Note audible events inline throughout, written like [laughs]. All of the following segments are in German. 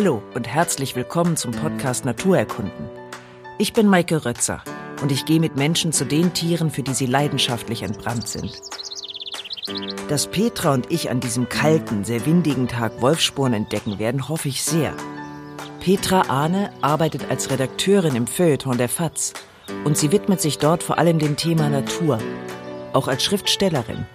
Hallo und herzlich willkommen zum Podcast Naturerkunden. Ich bin Maike Rötzer und ich gehe mit Menschen zu den Tieren, für die sie leidenschaftlich entbrannt sind. Dass Petra und ich an diesem kalten, sehr windigen Tag Wolfspuren entdecken werden, hoffe ich sehr. Petra Ahne arbeitet als Redakteurin im Feuilleton der FAZ und sie widmet sich dort vor allem dem Thema Natur, auch als Schriftstellerin.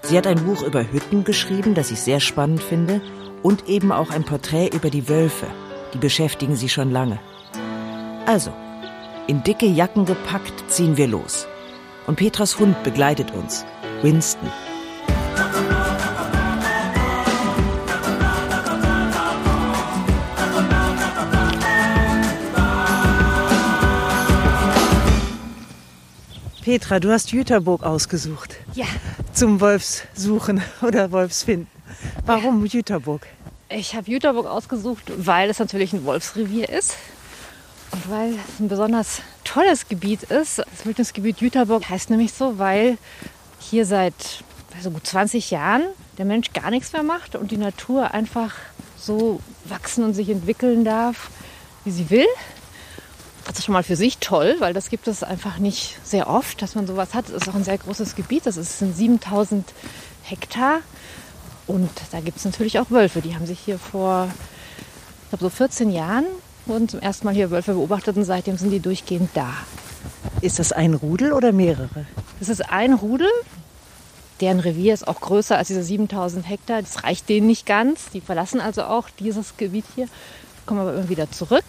Sie hat ein Buch über Hütten geschrieben, das ich sehr spannend finde, und eben auch ein Porträt über die Wölfe. Die beschäftigen sie schon lange. Also, in dicke Jacken gepackt ziehen wir los. Und Petras Hund begleitet uns, Winston. Petra, du hast Jüterburg ausgesucht. Ja. Zum Wolfssuchen oder Wolfsfinden. Warum. Jüterburg? Ich habe Jüterburg ausgesucht, weil es natürlich ein Wolfsrevier ist und weil es ein besonders tolles Gebiet ist. Das Wildnisgebiet Jüterburg heißt nämlich so, weil hier seit also gut 20 Jahren der Mensch gar nichts mehr macht und die Natur einfach so wachsen und sich entwickeln darf, wie sie will. Das ist schon mal für sich toll, weil das gibt es einfach nicht sehr oft, dass man sowas hat. Es ist auch ein sehr großes Gebiet. Das sind 7000 Hektar. Und da gibt es natürlich auch Wölfe. Die haben sich hier vor, ich glaube, so 14 Jahren wurden zum ersten Mal hier Wölfe beobachtet und seitdem sind die durchgehend da. Ist das ein Rudel oder mehrere? Das ist ein Rudel. Deren Revier ist auch größer als diese 7000 Hektar. Das reicht denen nicht ganz. Die verlassen also auch dieses Gebiet hier, kommen aber immer wieder zurück.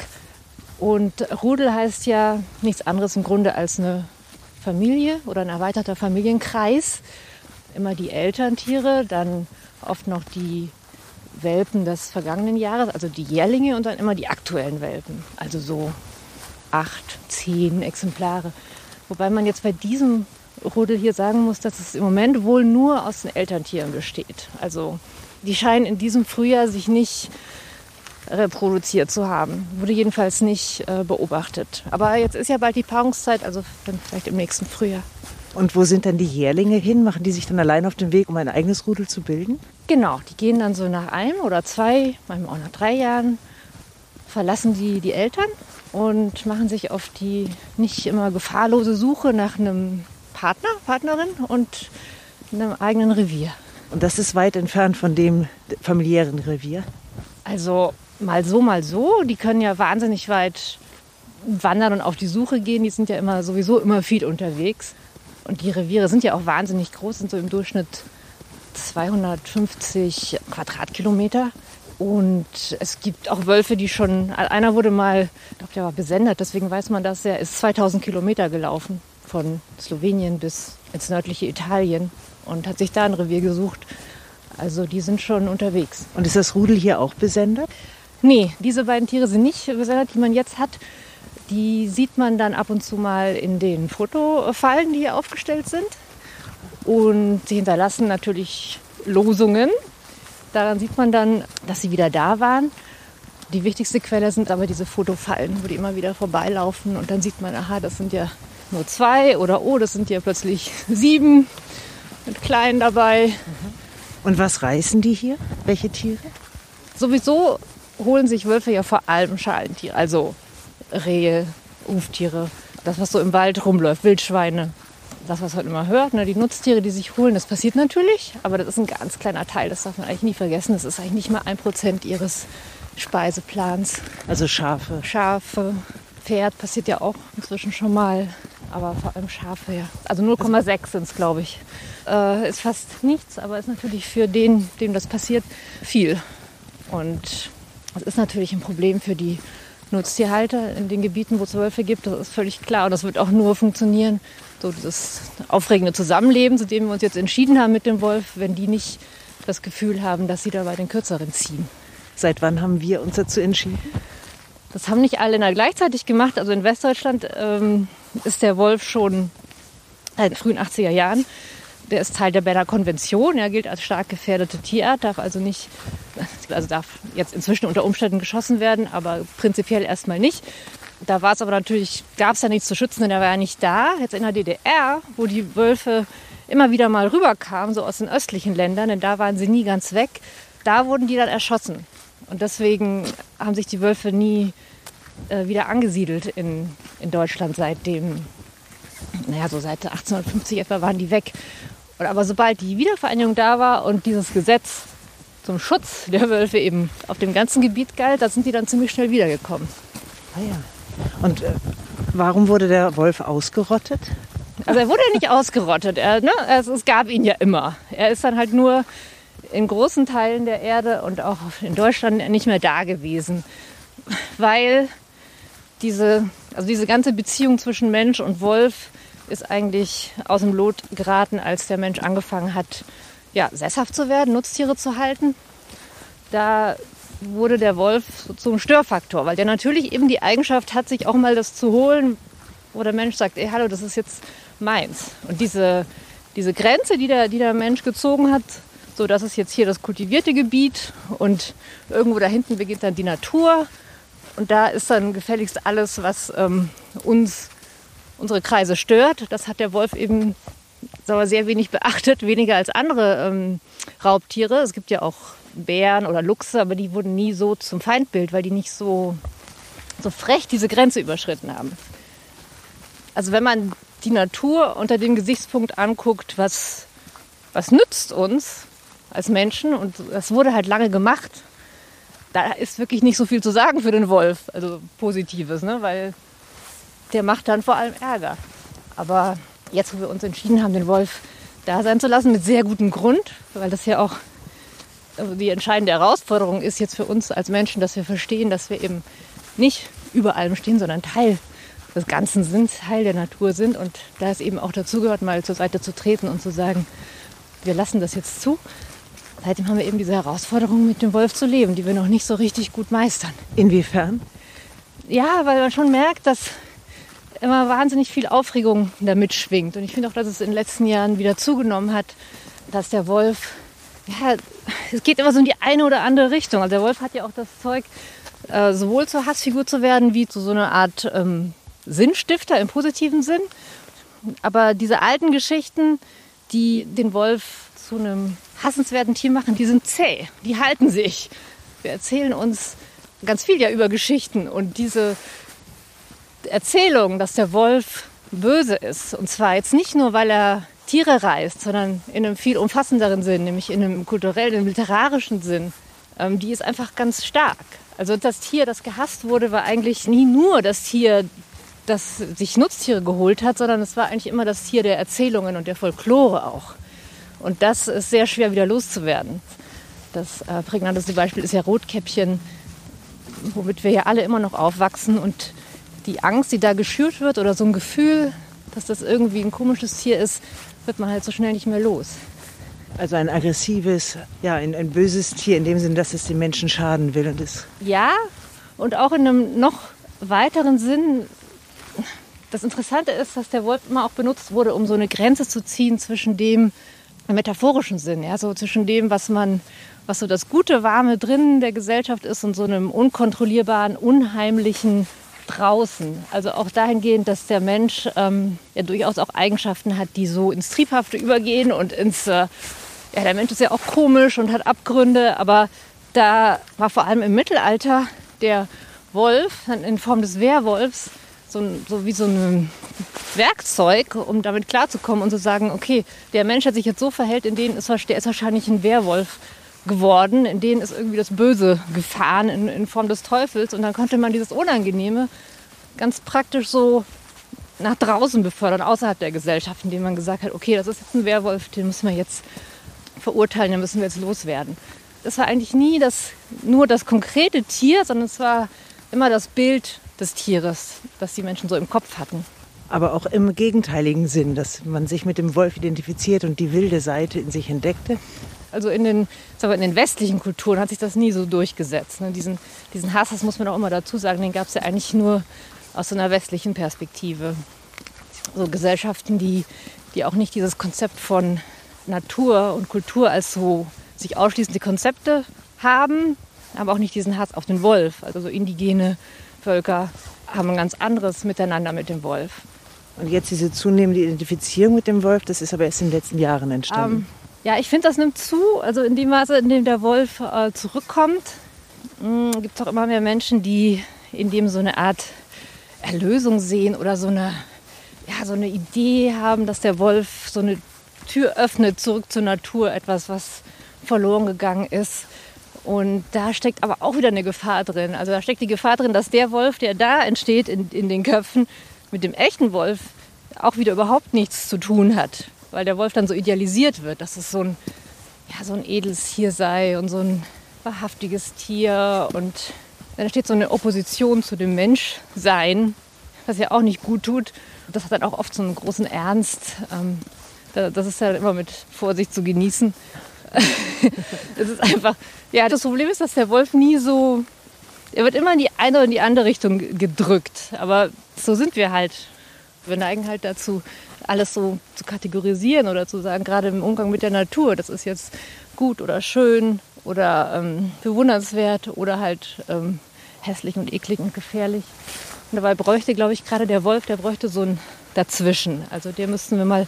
Und Rudel heißt ja nichts anderes im Grunde als eine Familie oder ein erweiterter Familienkreis. Immer die Elterntiere, dann oft noch die Welpen des vergangenen Jahres, also die Jährlinge und dann immer die aktuellen Welpen. Also so acht, zehn Exemplare. Wobei man jetzt bei diesem Rudel hier sagen muss, dass es im Moment wohl nur aus den Elterntieren besteht. Also die scheinen in diesem Frühjahr sich nicht reproduziert zu haben. Wurde jedenfalls nicht äh, beobachtet. Aber jetzt ist ja bald die Paarungszeit, also dann vielleicht im nächsten Frühjahr. Und wo sind dann die Jährlinge hin? Machen die sich dann allein auf den Weg, um ein eigenes Rudel zu bilden? Genau, die gehen dann so nach einem oder zwei, manchmal auch nach drei Jahren, verlassen die die Eltern und machen sich auf die nicht immer gefahrlose Suche nach einem Partner, Partnerin und einem eigenen Revier. Und das ist weit entfernt von dem familiären Revier? Also mal so, mal so. Die können ja wahnsinnig weit wandern und auf die Suche gehen. Die sind ja immer sowieso immer viel unterwegs. Und die Reviere sind ja auch wahnsinnig groß, sind so im Durchschnitt 250 Quadratkilometer. Und es gibt auch Wölfe, die schon, einer wurde mal, ich glaube, der war besendet, deswegen weiß man das, er ist 2000 Kilometer gelaufen von Slowenien bis ins nördliche Italien und hat sich da ein Revier gesucht. Also die sind schon unterwegs. Und ist das Rudel hier auch besendet? Nee, diese beiden Tiere sind nicht besendet, die man jetzt hat. Die sieht man dann ab und zu mal in den Fotofallen, die hier aufgestellt sind. Und sie hinterlassen natürlich Losungen. Daran sieht man dann, dass sie wieder da waren. Die wichtigste Quelle sind aber diese Fotofallen, wo die immer wieder vorbeilaufen. Und dann sieht man, aha, das sind ja nur zwei oder oh, das sind ja plötzlich [laughs] sieben mit Kleinen dabei. Und was reißen die hier? Welche Tiere? Sowieso holen sich Wölfe ja vor allem Schalentiere, also Rehe, Huftiere, das, was so im Wald rumläuft, Wildschweine. Das, was man immer hört, ne, die Nutztiere, die sich holen, das passiert natürlich, aber das ist ein ganz kleiner Teil, das darf man eigentlich nie vergessen. Das ist eigentlich nicht mal ein Prozent ihres Speiseplans. Also Schafe. Schafe, Pferd passiert ja auch inzwischen schon mal, aber vor allem Schafe, ja. Also 0,6 sind es, glaube ich. Äh, ist fast nichts, aber ist natürlich für den, dem das passiert, viel. Und das ist natürlich ein Problem für die Nutztierhalter in den Gebieten, wo es Wölfe gibt. Das ist völlig klar. Und das wird auch nur funktionieren, so das aufregende Zusammenleben, zu dem wir uns jetzt entschieden haben mit dem Wolf, wenn die nicht das Gefühl haben, dass sie dabei den Kürzeren ziehen. Seit wann haben wir uns dazu entschieden? Das haben nicht alle gleichzeitig gemacht. Also in Westdeutschland ähm, ist der Wolf schon seit den frühen 80er Jahren. Der ist Teil der Berner Konvention. Er gilt als stark gefährdete Tierart, darf also nicht also darf jetzt inzwischen unter Umständen geschossen werden, aber prinzipiell erstmal nicht. Da war es aber natürlich, gab es ja nichts zu schützen, denn er war ja nicht da. Jetzt in der DDR, wo die Wölfe immer wieder mal rüberkamen, so aus den östlichen Ländern, denn da waren sie nie ganz weg, da wurden die dann erschossen. Und deswegen haben sich die Wölfe nie äh, wieder angesiedelt in, in Deutschland seitdem, naja, so seit 1850 etwa waren die weg. Aber sobald die Wiedervereinigung da war und dieses Gesetz zum Schutz der Wölfe eben auf dem ganzen Gebiet galt, da sind die dann ziemlich schnell wiedergekommen. Ah ja. Und äh, warum wurde der Wolf ausgerottet? Also er wurde nicht ausgerottet. Er, ne, es, es gab ihn ja immer. Er ist dann halt nur in großen Teilen der Erde und auch in Deutschland nicht mehr da gewesen, weil diese, also diese ganze Beziehung zwischen Mensch und Wolf ist eigentlich aus dem Lot geraten, als der Mensch angefangen hat, ja, sesshaft zu werden, Nutztiere zu halten. Da wurde der Wolf zum Störfaktor, weil der natürlich eben die Eigenschaft hat, sich auch mal das zu holen, wo der Mensch sagt, ey, hallo, das ist jetzt meins. Und diese, diese Grenze, die der, die der Mensch gezogen hat, so das ist jetzt hier das kultivierte Gebiet und irgendwo da hinten beginnt dann die Natur und da ist dann gefälligst alles, was ähm, uns, unsere Kreise stört. Das hat der Wolf eben sehr wenig beachtet, weniger als andere ähm, Raubtiere. Es gibt ja auch Bären oder Luchse, aber die wurden nie so zum Feindbild, weil die nicht so, so frech diese Grenze überschritten haben. Also wenn man die Natur unter dem Gesichtspunkt anguckt, was, was nützt uns als Menschen, und das wurde halt lange gemacht, da ist wirklich nicht so viel zu sagen für den Wolf, also Positives, ne? weil der macht dann vor allem Ärger. Aber jetzt, wo wir uns entschieden haben, den Wolf da sein zu lassen, mit sehr gutem Grund, weil das ja auch also die entscheidende Herausforderung ist jetzt für uns als Menschen, dass wir verstehen, dass wir eben nicht über allem stehen, sondern Teil des Ganzen sind, Teil der Natur sind und da es eben auch dazugehört, mal zur Seite zu treten und zu sagen, wir lassen das jetzt zu. Seitdem haben wir eben diese Herausforderung, mit dem Wolf zu leben, die wir noch nicht so richtig gut meistern. Inwiefern? Ja, weil man schon merkt, dass immer wahnsinnig viel Aufregung damit schwingt. Und ich finde auch, dass es in den letzten Jahren wieder zugenommen hat, dass der Wolf, ja, es geht immer so in die eine oder andere Richtung. Also der Wolf hat ja auch das Zeug, äh, sowohl zur Hassfigur zu werden, wie zu so einer Art ähm, Sinnstifter im positiven Sinn. Aber diese alten Geschichten, die den Wolf zu einem hassenswerten Tier machen, die sind zäh, die halten sich. Wir erzählen uns ganz viel ja über Geschichten und diese Erzählung, dass der Wolf böse ist, und zwar jetzt nicht nur, weil er Tiere reißt, sondern in einem viel umfassenderen Sinn, nämlich in einem kulturellen, literarischen Sinn, ähm, die ist einfach ganz stark. Also das Tier, das gehasst wurde, war eigentlich nie nur das Tier, das sich Nutztiere geholt hat, sondern es war eigentlich immer das Tier der Erzählungen und der Folklore auch. Und das ist sehr schwer wieder loszuwerden. Das äh, prägnanteste Beispiel ist ja Rotkäppchen, womit wir ja alle immer noch aufwachsen und die Angst, die da geschürt wird oder so ein Gefühl, dass das irgendwie ein komisches Tier ist, wird man halt so schnell nicht mehr los. Also ein aggressives, ja, ein, ein böses Tier in dem Sinne, dass es den Menschen schaden will und ist. Ja, und auch in einem noch weiteren Sinn. Das Interessante ist, dass der Wolf immer auch benutzt wurde, um so eine Grenze zu ziehen zwischen dem metaphorischen Sinn, ja, so zwischen dem, was man, was so das gute, warme drinnen der Gesellschaft ist und so einem unkontrollierbaren, unheimlichen draußen. Also auch dahingehend, dass der Mensch ähm, ja durchaus auch Eigenschaften hat, die so ins Triebhafte übergehen und ins, äh, ja, der Mensch ist ja auch komisch und hat Abgründe, aber da war vor allem im Mittelalter der Wolf in Form des Werwolfs so, so wie so ein Werkzeug, um damit klarzukommen und zu sagen, okay, der Mensch hat sich jetzt so verhält, in denen ist, der ist wahrscheinlich ein Werwolf geworden, in denen ist irgendwie das Böse gefahren in, in Form des Teufels. Und dann konnte man dieses Unangenehme ganz praktisch so nach draußen befördern, außerhalb der Gesellschaft, indem man gesagt hat, okay, das ist jetzt ein Werwolf, den müssen wir jetzt verurteilen, den müssen wir jetzt loswerden. Das war eigentlich nie das, nur das konkrete Tier, sondern es war immer das Bild des Tieres, das die Menschen so im Kopf hatten. Aber auch im gegenteiligen Sinn, dass man sich mit dem Wolf identifiziert und die wilde Seite in sich entdeckte. Also in den, in den westlichen Kulturen hat sich das nie so durchgesetzt. Ne? Diesen, diesen Hass, das muss man auch immer dazu sagen, den gab es ja eigentlich nur aus so einer westlichen Perspektive. So Gesellschaften, die, die auch nicht dieses Konzept von Natur und Kultur als so sich ausschließende Konzepte haben, aber auch nicht diesen Hass auf den Wolf. Also so indigene Völker haben ein ganz anderes Miteinander mit dem Wolf. Und jetzt diese zunehmende Identifizierung mit dem Wolf, das ist aber erst in den letzten Jahren entstanden. Ja, ich finde, das nimmt zu, also in dem Maße, in dem der Wolf äh, zurückkommt. hm, gibt es auch immer mehr Menschen, die in dem so eine Art Erlösung sehen oder so eine, ja, so eine Idee haben, dass der Wolf so eine Tür öffnet zurück zur Natur, etwas, was verloren gegangen ist. Und da steckt aber auch wieder eine Gefahr drin. Also da steckt die Gefahr drin, dass der Wolf, der da entsteht in, in den Köpfen, mit dem echten Wolf auch wieder überhaupt nichts zu tun hat. Weil der Wolf dann so idealisiert wird, dass es so ein, ja, so ein edles Tier sei und so ein wahrhaftiges Tier. Und dann entsteht so eine Opposition zu dem Menschsein, was ja auch nicht gut tut. Das hat dann auch oft so einen großen Ernst. Ähm, das ist ja immer mit Vorsicht zu genießen. [laughs] Es ist einfach, ja, das Problem ist, dass der Wolf nie so, er wird immer in die eine oder in die andere Richtung gedrückt. Aber so sind wir halt. Wir neigen halt dazu, alles so zu kategorisieren oder zu sagen, gerade im Umgang mit der Natur, das ist jetzt gut oder schön oder ähm, bewundernswert oder halt ähm, hässlich und eklig und gefährlich. Und dabei bräuchte, glaube ich, gerade der Wolf, der bräuchte so ein Dazwischen. Also der müssten wir mal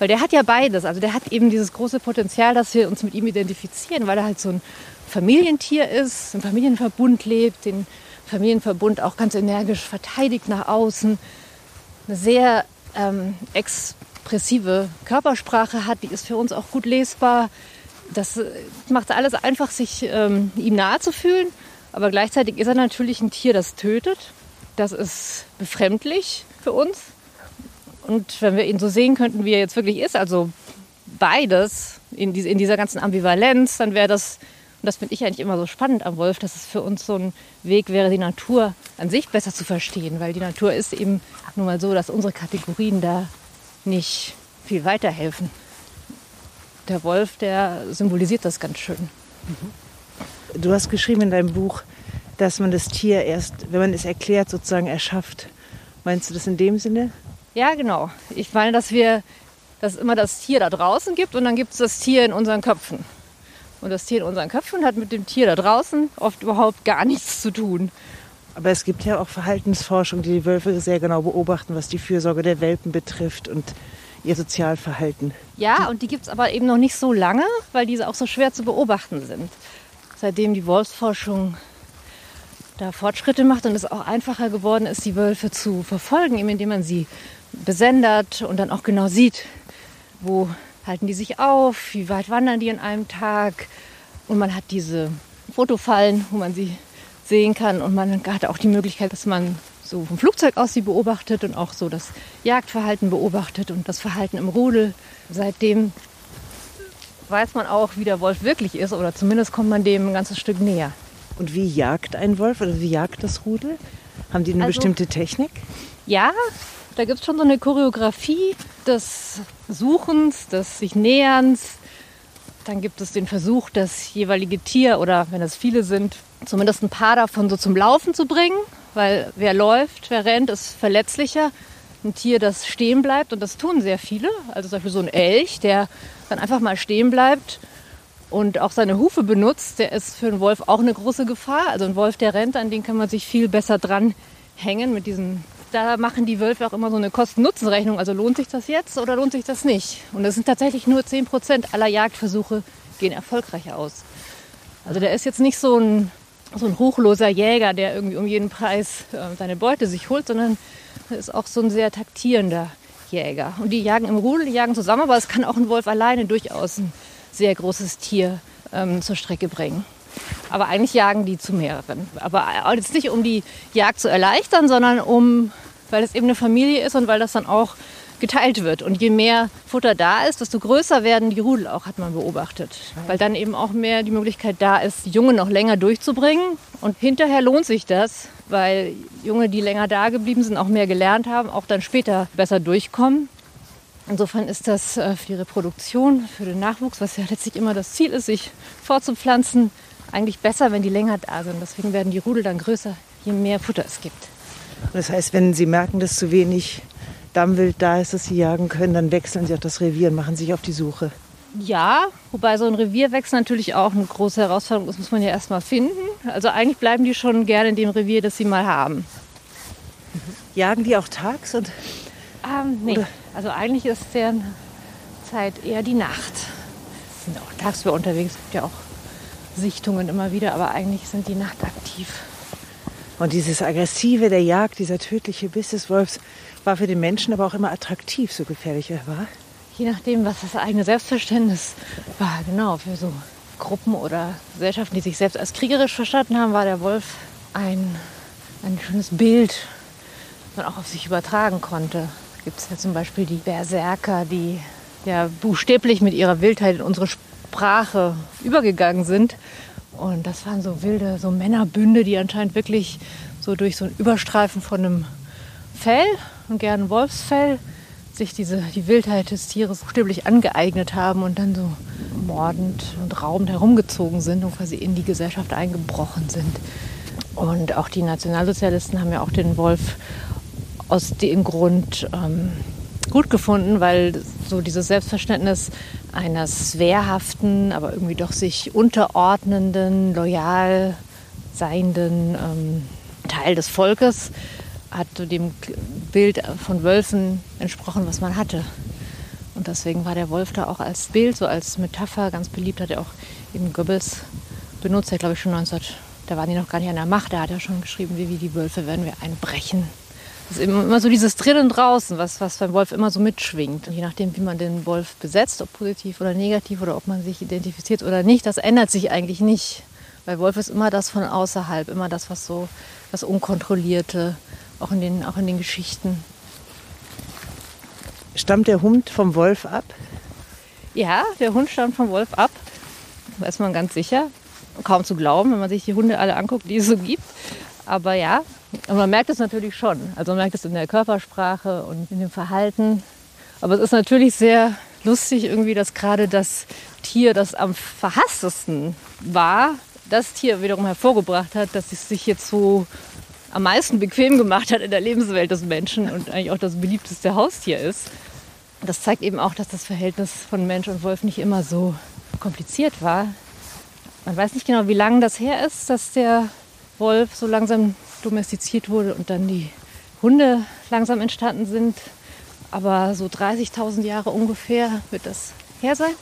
weil der hat ja beides. Also der hat eben dieses große Potenzial, dass wir uns mit ihm identifizieren, weil er halt so ein Familientier ist, im Familienverbund lebt, den Familienverbund auch ganz energisch verteidigt nach außen, eine sehr ähm, expressive Körpersprache hat, die ist für uns auch gut lesbar. Das äh, macht alles einfach, sich ähm, ihm nahe zu fühlen. Aber gleichzeitig ist er natürlich ein Tier, das tötet. Das ist befremdlich für uns. Und wenn wir ihn so sehen könnten, wie er jetzt wirklich ist, also beides in, die, in dieser ganzen Ambivalenz, dann wäre das, und das finde ich eigentlich immer so spannend am Wolf, dass es für uns so ein Weg wäre, die Natur an sich besser zu verstehen, weil die Natur ist eben nun mal so, dass unsere Kategorien da nicht viel weiterhelfen. Der Wolf, der symbolisiert das ganz schön. Du hast geschrieben in deinem Buch, dass man das Tier erst, wenn man es erklärt, sozusagen erschafft. Meinst du das in dem Sinne? Ja, genau. Ich meine, dass wir, dass es immer das Tier da draußen gibt und dann gibt es das Tier in unseren Köpfen. Und das Tier in unseren Köpfen hat mit dem Tier da draußen oft überhaupt gar nichts zu tun. Aber es gibt ja auch Verhaltensforschung, die die Wölfe sehr genau beobachten, was die Fürsorge der Welpen betrifft und ihr Sozialverhalten. Ja, und die gibt es aber eben noch nicht so lange, weil diese auch so schwer zu beobachten sind. Seitdem die Wolfsforschung da Fortschritte macht und es auch einfacher geworden ist, die Wölfe zu verfolgen, indem man sie besendert und dann auch genau sieht, wo halten die sich auf, wie weit wandern die in einem Tag. Und man hat diese Fotofallen, wo man sie sehen kann. Und man hat auch die Möglichkeit, dass man so vom Flugzeug aus sie beobachtet und auch so das Jagdverhalten beobachtet und das Verhalten im Rudel. Seitdem weiß man auch, wie der Wolf wirklich ist oder zumindest kommt man dem ein ganzes Stück näher. Und wie jagt ein Wolf oder wie jagt das Rudel? Haben die eine also, bestimmte Technik? Ja, da gibt es schon so eine Choreografie des Suchens, des sich Näherns. Dann gibt es den Versuch, das jeweilige Tier oder wenn es viele sind, zumindest ein paar davon so zum Laufen zu bringen. Weil wer läuft, wer rennt, ist verletzlicher. Ein Tier, das stehen bleibt und das tun sehr viele. Also zum Beispiel so ein Elch, der dann einfach mal stehen bleibt und auch seine Hufe benutzt, der ist für einen Wolf auch eine große Gefahr. Also ein Wolf, der rennt, an den kann man sich viel besser dran hängen mit diesen da machen die Wölfe auch immer so eine Kosten-Nutzen-Rechnung. Also lohnt sich das jetzt oder lohnt sich das nicht? Und das sind tatsächlich nur 10 Prozent aller Jagdversuche gehen erfolgreich aus. Also der ist jetzt nicht so ein, so ein ruchloser Jäger, der irgendwie um jeden Preis äh, seine Beute sich holt, sondern er ist auch so ein sehr taktierender Jäger. Und die jagen im Rudel, die jagen zusammen, aber es kann auch ein Wolf alleine durchaus ein sehr großes Tier ähm, zur Strecke bringen. Aber eigentlich jagen die zu mehreren. Aber jetzt nicht, um die Jagd zu erleichtern, sondern um, weil es eben eine Familie ist und weil das dann auch geteilt wird. Und je mehr Futter da ist, desto größer werden die Rudel auch, hat man beobachtet. Weil dann eben auch mehr die Möglichkeit da ist, Junge noch länger durchzubringen. Und hinterher lohnt sich das, weil Junge, die länger da geblieben sind, auch mehr gelernt haben, auch dann später besser durchkommen. Insofern ist das äh, für die Reproduktion, für den Nachwuchs, was ja letztlich immer das Ziel ist, sich fortzupflanzen, eigentlich besser, wenn die länger da sind. Deswegen werden die Rudel dann größer, je mehr Futter es gibt. Das heißt, wenn Sie merken, dass zu wenig Dammwild da ist, dass Sie jagen können, dann wechseln Sie auch das Revier und machen sich auf die Suche. Ja, wobei so ein Revierwechsel natürlich auch eine große Herausforderung ist, muss man ja erstmal finden. Also eigentlich bleiben die schon gerne in dem Revier, das sie mal haben. Jagen die auch tags? Und, ähm, nee, oder? also eigentlich ist deren Zeit eher die Nacht. Sind auch tagsüber unterwegs, es gibt ja auch Sichtungen immer wieder, aber eigentlich sind die nachtaktiv. Und dieses Aggressive der Jagd, dieser tödliche Biss des Wolfs, war für den Menschen aber auch immer attraktiv, so gefährlich er war. Je nachdem, was das eigene Selbstverständnis war, genau, für so Gruppen oder Gesellschaften, die sich selbst als kriegerisch verstanden haben, war der Wolf ein, ein schönes Bild, das man auch auf sich übertragen konnte. Gibt es ja zum Beispiel die Berserker, die ja buchstäblich mit ihrer Wildheit in unsere Sprache übergegangen sind. Und das waren so wilde, so Männerbünde, die anscheinend wirklich so durch so ein Überstreifen von einem Fell und gern Wolfsfell sich diese, die Wildheit des Tieres buchstäblich angeeignet haben und dann so mordend und raubend herumgezogen sind und quasi in die Gesellschaft eingebrochen sind. Und auch die Nationalsozialisten haben ja auch den Wolf aus dem Grund ähm, gut gefunden, weil so dieses Selbstverständnis eines wehrhaften, aber irgendwie doch sich unterordnenden, loyal seienden ähm, Teil des Volkes hat dem Bild von Wölfen entsprochen, was man hatte. Und deswegen war der Wolf da auch als Bild, so als Metapher ganz beliebt, hat er auch eben Goebbels benutzt, er glaube ich schon 19, da waren die noch gar nicht an der Macht, da hat er schon geschrieben, wie, wie die Wölfe werden wir einbrechen. Das ist immer so dieses Drinnen draußen, was, was beim Wolf immer so mitschwingt. Und je nachdem, wie man den Wolf besetzt, ob positiv oder negativ oder ob man sich identifiziert oder nicht, das ändert sich eigentlich nicht. Weil Wolf ist immer das von außerhalb, immer das, was so das Unkontrollierte, auch in den, auch in den Geschichten. Stammt der Hund vom Wolf ab? Ja, der Hund stammt vom Wolf ab. Das weiß man ganz sicher. Kaum zu glauben, wenn man sich die Hunde alle anguckt, die es so gibt. Aber ja, und man merkt es natürlich schon. Also man merkt es in der Körpersprache und in dem Verhalten. Aber es ist natürlich sehr lustig irgendwie, dass gerade das Tier, das am verhasstesten war, das Tier wiederum hervorgebracht hat, dass es sich jetzt so am meisten bequem gemacht hat in der Lebenswelt des Menschen und eigentlich auch das beliebteste Haustier ist. Das zeigt eben auch, dass das Verhältnis von Mensch und Wolf nicht immer so kompliziert war. Man weiß nicht genau, wie lange das her ist, dass der Wolf so langsam domestiziert wurde und dann die Hunde langsam entstanden sind. Aber so 30.000 Jahre ungefähr wird das her sein.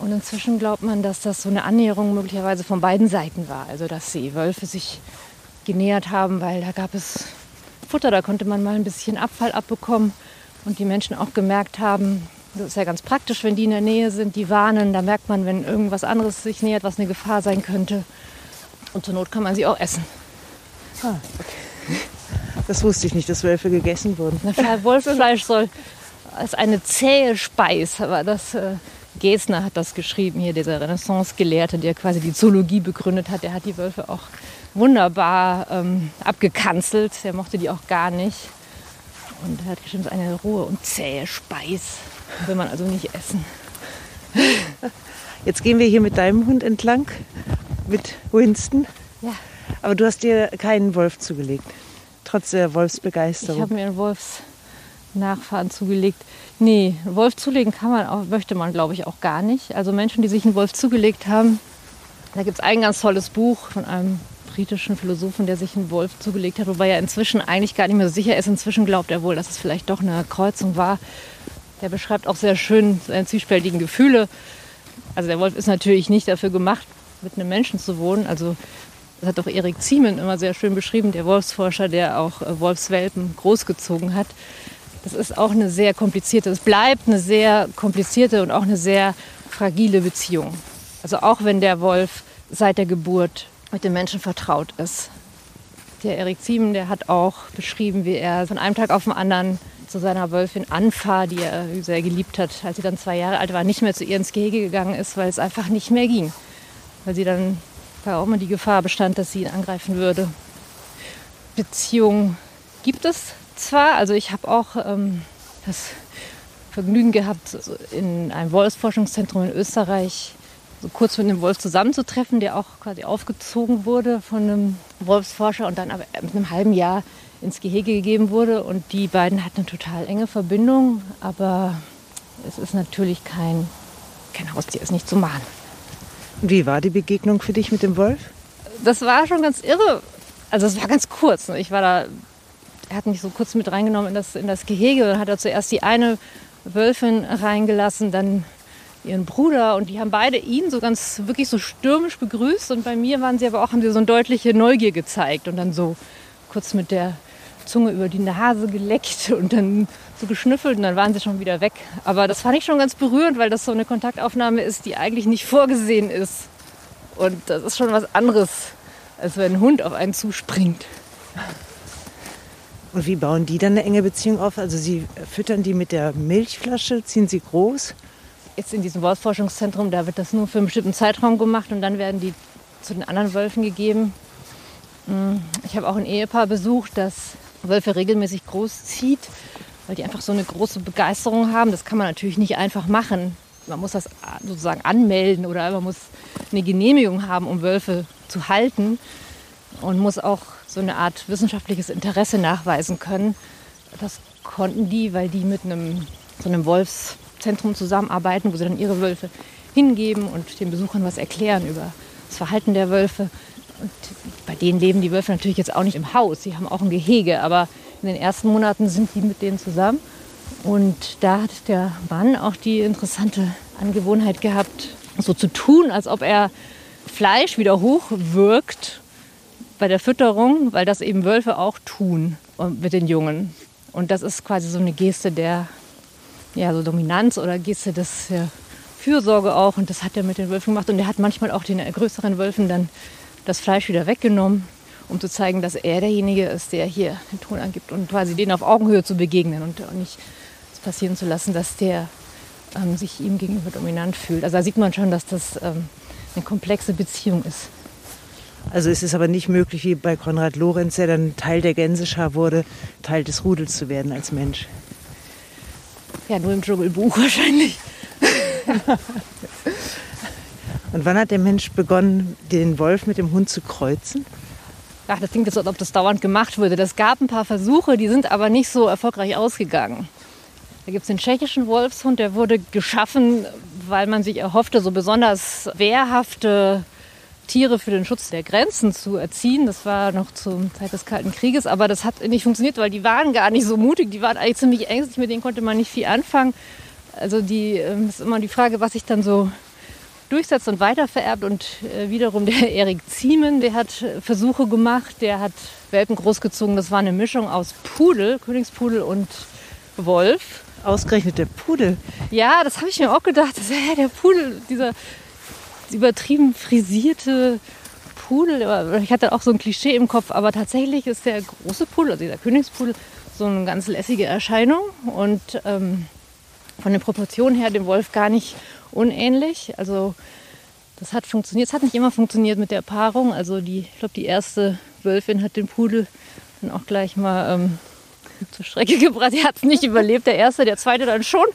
Und inzwischen glaubt man, dass das so eine Annäherung möglicherweise von beiden Seiten war. Also dass die Wölfe sich genähert haben, weil da gab es Futter, da konnte man mal ein bisschen Abfall abbekommen und die Menschen auch gemerkt haben, das ist ja ganz praktisch, wenn die in der Nähe sind, die warnen, da merkt man, wenn irgendwas anderes sich nähert, was eine Gefahr sein könnte. Und zur Not kann man sie auch essen. Ah, okay. Das wusste ich nicht, dass Wölfe gegessen wurden. Wolfsfleisch soll als eine zähe Speis, aber das äh, Gesner hat das geschrieben, hier dieser Renaissance-Gelehrte, der quasi die Zoologie begründet hat, der hat die Wölfe auch wunderbar ähm, abgekanzelt. Der mochte die auch gar nicht. Und er hat geschrieben, es ist eine rohe und zähe Speis. Will man also nicht essen. Jetzt gehen wir hier mit deinem Hund entlang, mit Winston. Ja. Aber du hast dir keinen Wolf zugelegt, trotz der Wolfsbegeisterung. Ich habe mir einen Wolfsnachfahren zugelegt. Nee, Wolf zulegen kann man auch, möchte man, glaube ich, auch gar nicht. Also Menschen, die sich einen Wolf zugelegt haben, da gibt es ein ganz tolles Buch von einem britischen Philosophen, der sich einen Wolf zugelegt hat, wobei er inzwischen eigentlich gar nicht mehr so sicher ist. Inzwischen glaubt er wohl, dass es vielleicht doch eine Kreuzung war. Der beschreibt auch sehr schön seine zwiespältigen Gefühle. Also der Wolf ist natürlich nicht dafür gemacht, mit einem Menschen zu wohnen. Also das hat doch Erik Ziemen immer sehr schön beschrieben, der Wolfsforscher, der auch äh, Wolfswelpen großgezogen hat. Das ist auch eine sehr komplizierte, es bleibt eine sehr komplizierte und auch eine sehr fragile Beziehung. Also auch wenn der Wolf seit der Geburt mit den Menschen vertraut ist. Der Erik Ziemen, der hat auch beschrieben, wie er von einem Tag auf den anderen zu seiner Wölfin Anfa, die er sehr geliebt hat, als sie dann zwei Jahre alt war, nicht mehr zu ihr ins Gehege gegangen ist, weil es einfach nicht mehr ging. Weil sie dann da auch immer die Gefahr bestand, dass sie ihn angreifen würde. Beziehungen gibt es zwar, also ich habe auch ähm, das Vergnügen gehabt, in einem Wolfsforschungszentrum in Österreich so kurz mit einem Wolf zusammenzutreffen, der auch quasi aufgezogen wurde von einem Wolfsforscher und dann aber mit einem halben Jahr ins Gehege gegeben wurde. Und die beiden hatten eine total enge Verbindung, aber es ist natürlich kein, kein Haustier, ist nicht zu machen. Wie war die Begegnung für dich mit dem Wolf? Das war schon ganz irre. Also es war ganz kurz. Ich war da, er hat mich so kurz mit reingenommen in das, in das Gehege und hat da zuerst die eine Wölfin reingelassen, dann ihren Bruder und die haben beide ihn so ganz wirklich so stürmisch begrüßt und bei mir waren sie aber auch, haben sie so eine deutliche Neugier gezeigt und dann so kurz mit der Zunge über die Nase geleckt und dann so geschnüffelt und dann waren sie schon wieder weg. Aber das fand ich schon ganz berührend, weil das so eine Kontaktaufnahme ist, die eigentlich nicht vorgesehen ist. Und das ist schon was anderes, als wenn ein Hund auf einen zuspringt. Und wie bauen die dann eine enge Beziehung auf? Also sie füttern die mit der Milchflasche, ziehen sie groß? Jetzt in diesem Wolfsforschungszentrum, da wird das nur für einen bestimmten Zeitraum gemacht und dann werden die zu den anderen Wölfen gegeben. Hm, ich habe auch ein Ehepaar besucht, das Wölfe regelmäßig großzieht, weil die einfach so eine große Begeisterung haben. Das kann man natürlich nicht einfach machen. Man muss das sozusagen anmelden oder man muss eine Genehmigung haben, um Wölfe zu halten und muss auch so eine Art wissenschaftliches Interesse nachweisen können. Das konnten die, weil die mit einem, so einem Wolfszentrum zusammenarbeiten, wo sie dann ihre Wölfe hingeben und den Besuchern was erklären über das Verhalten der Wölfe. Und bei denen leben die Wölfe natürlich jetzt auch nicht im Haus, sie haben auch ein Gehege, aber in den ersten Monaten sind die mit denen zusammen. Und da hat der Mann auch die interessante Angewohnheit gehabt, so zu tun, als ob er Fleisch wieder hochwirkt bei der Fütterung, weil das eben Wölfe auch tun mit den Jungen. Und das ist quasi so eine Geste der ja, so Dominanz oder Geste des ja, Fürsorge auch. Und das hat er mit den Wölfen gemacht. Und er hat manchmal auch den größeren Wölfen dann das Fleisch wieder weggenommen, um zu zeigen, dass er derjenige ist, der hier den Ton angibt und quasi denen auf Augenhöhe zu begegnen und nicht passieren zu lassen, dass der ähm, sich ihm gegenüber dominant fühlt. Also da sieht man schon, dass das ähm, eine komplexe Beziehung ist. Also es ist aber nicht möglich, wie bei Konrad Lorenz, der dann Teil der Gänseschar wurde, Teil des Rudels zu werden als Mensch. Ja, nur im Dschungelbuch [laughs] wahrscheinlich. Und wann hat der Mensch begonnen, den Wolf mit dem Hund zu kreuzen? Ach, das klingt jetzt als ob das dauernd gemacht wurde. Das gab ein paar Versuche, die sind aber nicht so erfolgreich ausgegangen. Da gibt es den tschechischen Wolfshund, der wurde geschaffen, weil man sich erhoffte, so besonders wehrhafte Tiere für den Schutz der Grenzen zu erziehen. Das war noch zur Zeit des Kalten Krieges, aber das hat nicht funktioniert, weil die waren gar nicht so mutig. Die waren eigentlich ziemlich ängstlich, mit denen konnte man nicht viel anfangen. Also die ähm, ist immer die Frage, was sich dann so durchsetzt und weitervererbt. Und äh, wiederum der [laughs] Erik Ziemen, der hat Versuche gemacht, der hat Welpen großgezogen. Das war eine Mischung aus Pudel, Königspudel und Wolf. Ausgerechnet der Pudel. Ja, das habe ich mir auch gedacht. Das, ja, der Pudel, dieser übertrieben frisierte Pudel. Ich hatte auch so ein Klischee im Kopf, aber tatsächlich ist der große Pudel, also dieser Königspudel, so eine ganz lässige Erscheinung und ähm, von den Proportionen her dem Wolf gar nicht unähnlich. Also das hat funktioniert. Es hat nicht immer funktioniert mit der Paarung. Also die, ich glaube, die erste Wölfin hat den Pudel dann auch gleich mal ähm, zur Strecke [laughs] gebracht. Er hat es nicht überlebt, der erste, der zweite dann schon.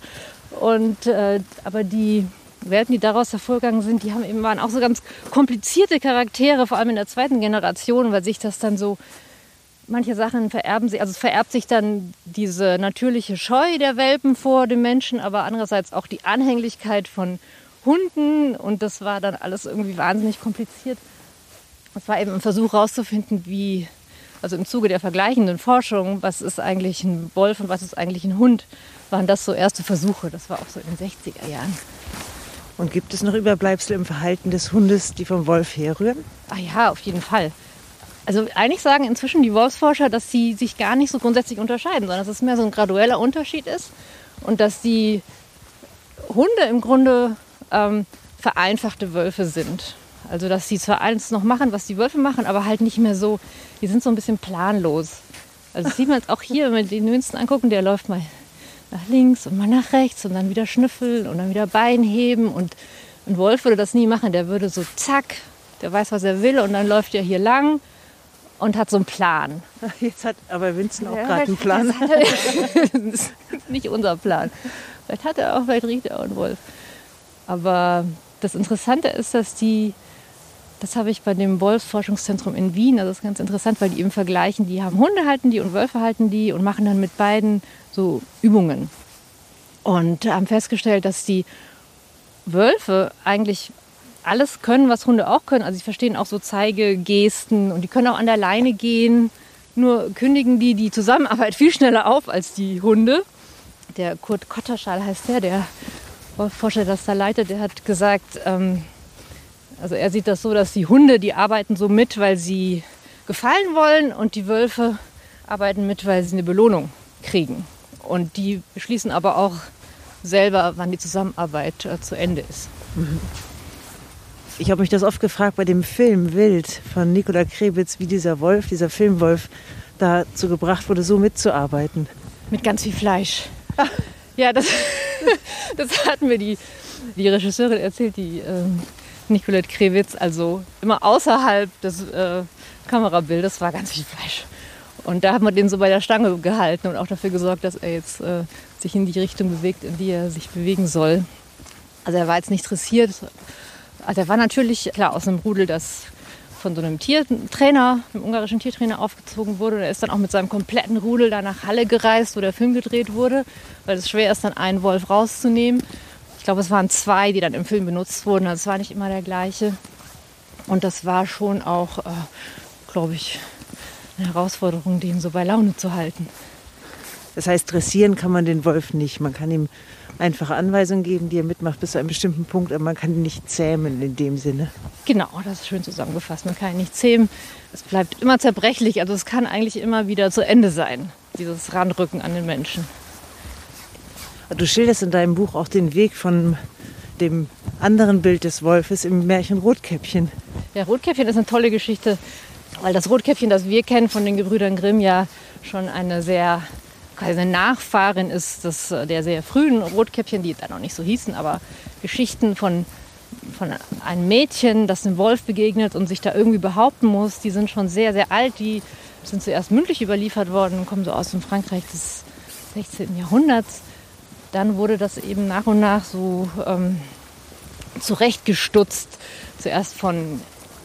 Und äh, aber die Welten, die daraus hervorgegangen sind, die haben eben, waren auch so ganz komplizierte Charaktere, vor allem in der zweiten Generation, weil sich das dann so, manche Sachen vererben sich, also es vererbt sich dann diese natürliche Scheu der Welpen vor dem Menschen, aber andererseits auch die Anhänglichkeit von Hunden und das war dann alles irgendwie wahnsinnig kompliziert. Es war eben ein Versuch herauszufinden, wie, also im Zuge der vergleichenden Forschung, was ist eigentlich ein Wolf und was ist eigentlich ein Hund, waren das so erste Versuche. Das war auch so in den 60er Jahren. Und gibt es noch Überbleibsel im Verhalten des Hundes, die vom Wolf herrühren? Ah ja, auf jeden Fall. Also eigentlich sagen inzwischen die Wolfsforscher, dass sie sich gar nicht so grundsätzlich unterscheiden, sondern dass es mehr so ein gradueller Unterschied ist und dass die Hunde im Grunde ähm, vereinfachte Wölfe sind. Also dass sie zwar alles noch machen, was die Wölfe machen, aber halt nicht mehr so, die sind so ein bisschen planlos. Also das sieht man jetzt auch hier, wenn wir den Jüngsten angucken, der läuft mal nach links und mal nach rechts und dann wieder schnüffeln und dann wieder Bein heben. Und ein Wolf würde das nie machen. Der würde so zack, der weiß, was er will und dann läuft er hier lang und hat so einen Plan. [laughs] Jetzt hat aber Vincent auch ja, gerade einen Plan. das ist [laughs] [laughs] nicht unser Plan. Vielleicht hat er auch, vielleicht riecht er auch einen Wolf. Aber das Interessante ist, dass die, das habe ich bei dem Wolfsforschungszentrum in Wien, also das ist ganz interessant, weil die eben vergleichen, die haben Hunde halten die und Wölfe halten die und machen dann mit beiden so Übungen. Und haben festgestellt, dass die Wölfe eigentlich alles können, was Hunde auch können. Also sie verstehen auch so Zeigegesten und die können auch an der Leine gehen. Nur kündigen die die Zusammenarbeit viel schneller auf als die Hunde. Der Kurt Kotterschall heißt der, der Wolfforscher, der das da leitet, der hat gesagt, ähm, also er sieht das so, dass die Hunde, die arbeiten so mit, weil sie gefallen wollen und die Wölfe arbeiten mit, weil sie eine Belohnung kriegen. Und die beschließen aber auch selber, wann die Zusammenarbeit äh, zu Ende ist. Ich habe mich das oft gefragt bei dem Film Wild von Nikola Krebitz, wie dieser Wolf, dieser Filmwolf, dazu gebracht wurde, so mitzuarbeiten. Mit ganz viel Fleisch. Ja, das, [laughs] das hat mir die, die Regisseurin erzählt, die äh, Nicolette Krewitz, also immer außerhalb des äh, Kamerabildes war ganz viel Fleisch. Und da hat man den so bei der Stange gehalten und auch dafür gesorgt, dass er jetzt äh, sich in die Richtung bewegt, in die er sich bewegen soll. Also er war jetzt nicht dressiert. Also er war natürlich, klar, aus einem Rudel, das von so einem Tiertrainer, einem ungarischen Tiertrainer aufgezogen wurde. Und er ist dann auch mit seinem kompletten Rudel da nach Halle gereist, wo der Film gedreht wurde, weil es schwer ist, dann einen Wolf rauszunehmen. Ich glaube, es waren zwei, die dann im Film benutzt wurden. Also es war nicht immer der gleiche. Und das war schon auch, äh, glaube ich, eine Herausforderung, den so bei Laune zu halten. Das heißt, dressieren kann man den Wolf nicht. Man kann ihm einfache Anweisungen geben, die er mitmacht bis zu einem bestimmten Punkt, aber man kann ihn nicht zähmen in dem Sinne. Genau, das ist schön zusammengefasst. Man kann ihn nicht zähmen. Es bleibt immer zerbrechlich. Also es kann eigentlich immer wieder zu Ende sein, dieses Ranrücken an den Menschen. Du schilderst in deinem Buch auch den Weg von dem anderen Bild des Wolfes im Märchen Rotkäppchen. Ja, Rotkäppchen ist eine tolle Geschichte, weil das Rotkäppchen, das wir kennen von den Gebrüdern Grimm, ja schon eine sehr quasi eine Nachfahrin ist des, der sehr frühen Rotkäppchen, die da noch nicht so hießen, aber Geschichten von, von einem Mädchen, das einem Wolf begegnet und sich da irgendwie behaupten muss, die sind schon sehr, sehr alt. Die sind zuerst mündlich überliefert worden, kommen so aus dem Frankreich des 16. Jahrhunderts. Dann wurde das eben nach und nach so ähm, zurechtgestutzt. Zuerst von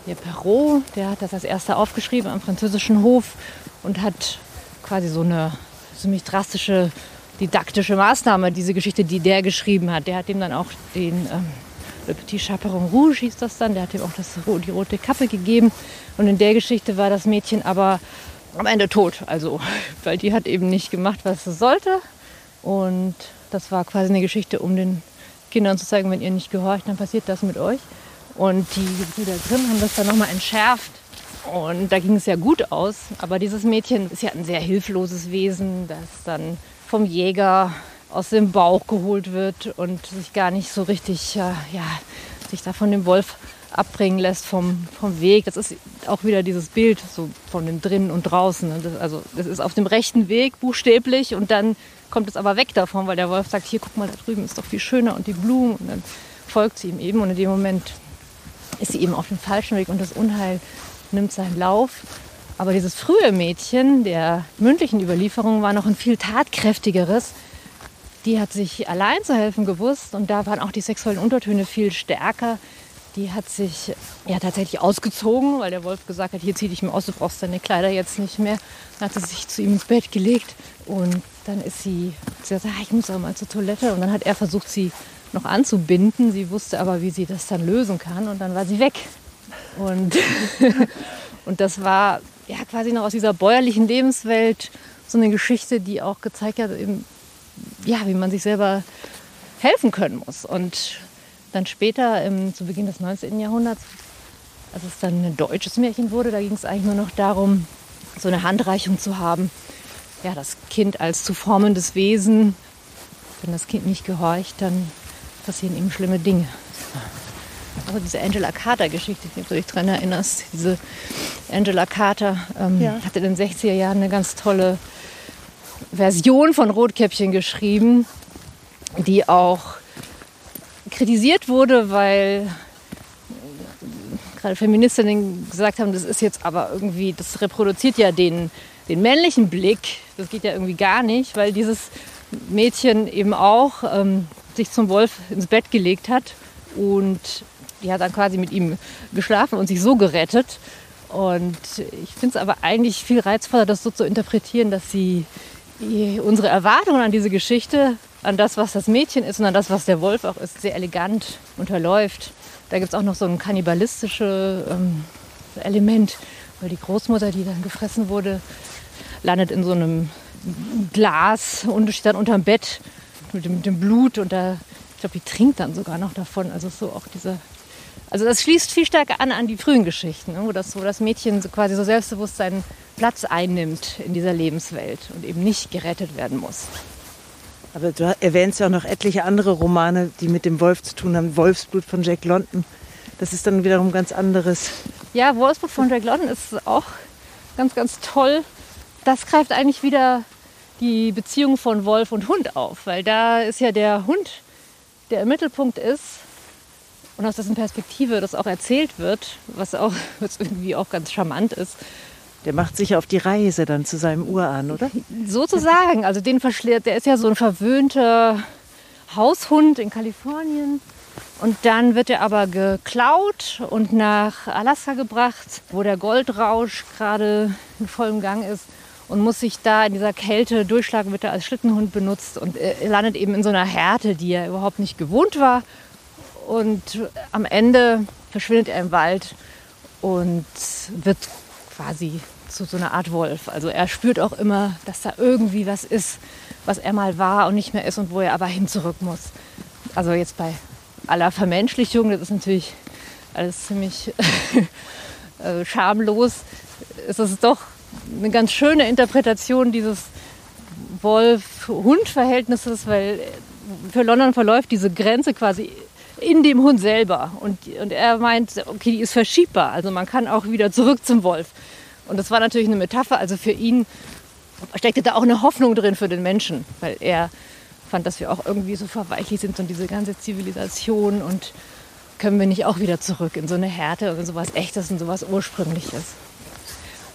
der Perrault, der hat das als erster aufgeschrieben am französischen Hof und hat quasi so eine ziemlich drastische didaktische Maßnahme, diese Geschichte, die der geschrieben hat. Der hat ihm dann auch den ähm, Le Petit Chaperon Rouge hieß das dann, der hat ihm auch das, die rote Kappe gegeben. Und in der Geschichte war das Mädchen aber am Ende tot. Also, [laughs] weil die hat eben nicht gemacht, was sie sollte. Und das war quasi eine Geschichte, um den Kindern zu zeigen, wenn ihr nicht gehorcht, dann passiert das mit euch. Und die Brüder Grimm haben das dann nochmal entschärft und da ging es ja gut aus. Aber dieses Mädchen ist ja ein sehr hilfloses Wesen, das dann vom Jäger aus dem Bauch geholt wird und sich gar nicht so richtig, äh, ja, sich da von dem Wolf abbringen lässt vom, vom Weg. Das ist auch wieder dieses Bild so von dem drinnen und draußen. Das, also das ist auf dem rechten Weg buchstäblich und dann kommt es aber weg davon, weil der Wolf sagt, hier guck mal, da drüben ist doch viel schöner und die Blumen und dann folgt sie ihm eben und in dem Moment ist sie eben auf dem falschen Weg und das Unheil nimmt seinen Lauf. Aber dieses frühe Mädchen der mündlichen Überlieferung war noch ein viel tatkräftigeres. Die hat sich allein zu helfen gewusst und da waren auch die sexuellen Untertöne viel stärker. Die hat sich ja tatsächlich ausgezogen, weil der Wolf gesagt hat, hier zieh dich mal aus, du brauchst deine Kleider jetzt nicht mehr. Dann hat sie sich zu ihm ins Bett gelegt und dann ist sie, sie hat gesagt, ah, ich muss auch mal zur Toilette. Und dann hat er versucht, sie noch anzubinden. Sie wusste aber, wie sie das dann lösen kann und dann war sie weg. Und, [laughs] und das war ja quasi noch aus dieser bäuerlichen Lebenswelt so eine Geschichte, die auch gezeigt hat, eben, ja, wie man sich selber helfen können muss. Und dann später, im, zu Beginn des 19. Jahrhunderts, als es dann ein deutsches Märchen wurde, da ging es eigentlich nur noch darum, so eine Handreichung zu haben. Ja, das Kind als zu formendes Wesen. Wenn das Kind nicht gehorcht, dann passieren ihm schlimme Dinge. Also diese Angela Carter-Geschichte, wenn du dich daran erinnerst. Diese Angela Carter ähm, ja. hatte in den 60er Jahren eine ganz tolle Version von Rotkäppchen geschrieben, die auch kritisiert wurde, weil gerade Feministinnen gesagt haben, das ist jetzt aber irgendwie, das reproduziert ja den, den männlichen Blick. Das geht ja irgendwie gar nicht, weil dieses Mädchen eben auch ähm, sich zum Wolf ins Bett gelegt hat und die hat dann quasi mit ihm geschlafen und sich so gerettet. Und ich finde es aber eigentlich viel reizvoller, das so zu interpretieren, dass sie unsere Erwartungen an diese Geschichte, an das, was das Mädchen ist und an das, was der Wolf auch ist, sehr elegant unterläuft. Da gibt es auch noch so ein kannibalistisches ähm, Element, weil die Großmutter, die dann gefressen wurde, landet in so einem Glas und steht dann unterm Bett mit dem, mit dem Blut und da glaube, die trinkt dann sogar noch davon. Also so auch diese. Also das schließt viel stärker an an die frühen Geschichten, ne? wo das, wo das Mädchen so quasi so selbstbewusst seinen Platz einnimmt in dieser Lebenswelt und eben nicht gerettet werden muss. Aber du erwähnst ja auch noch etliche andere Romane, die mit dem Wolf zu tun haben. Wolfsblut von Jack London. Das ist dann wiederum ganz anderes. Ja, Wolfsblut von Jack London ist auch ganz, ganz toll. Das greift eigentlich wieder die Beziehung von Wolf und Hund auf, weil da ist ja der Hund, der im Mittelpunkt ist und aus dessen Perspektive das auch erzählt wird, was auch [laughs] was irgendwie auch ganz charmant ist. Der macht sich auf die Reise dann zu seinem Urahn, oder? Sozusagen. Also den verschlägt, der ist ja so ein verwöhnter Haushund in Kalifornien. Und dann wird er aber geklaut und nach Alaska gebracht, wo der Goldrausch gerade in vollem Gang ist und muss sich da in dieser Kälte durchschlagen, wird er als Schlittenhund benutzt und er landet eben in so einer Härte, die er überhaupt nicht gewohnt war. Und am Ende verschwindet er im Wald und wird quasi zu so einer Art Wolf. Also er spürt auch immer, dass da irgendwie was ist, was er mal war und nicht mehr ist und wo er aber hin zurück muss. Also jetzt bei aller Vermenschlichung, das ist natürlich alles ziemlich [laughs] äh, schamlos, ist es doch eine ganz schöne Interpretation dieses Wolf-Hund-Verhältnisses, weil für London verläuft diese Grenze quasi in dem Hund selber. Und, und er meint, okay, die ist verschiebbar. Also man kann auch wieder zurück zum Wolf. Und das war natürlich eine Metapher. Also für ihn steckte da auch eine Hoffnung drin für den Menschen, weil er fand, dass wir auch irgendwie so verweichlich sind und diese ganze Zivilisation und können wir nicht auch wieder zurück in so eine Härte und sowas Echtes und sowas Ursprüngliches.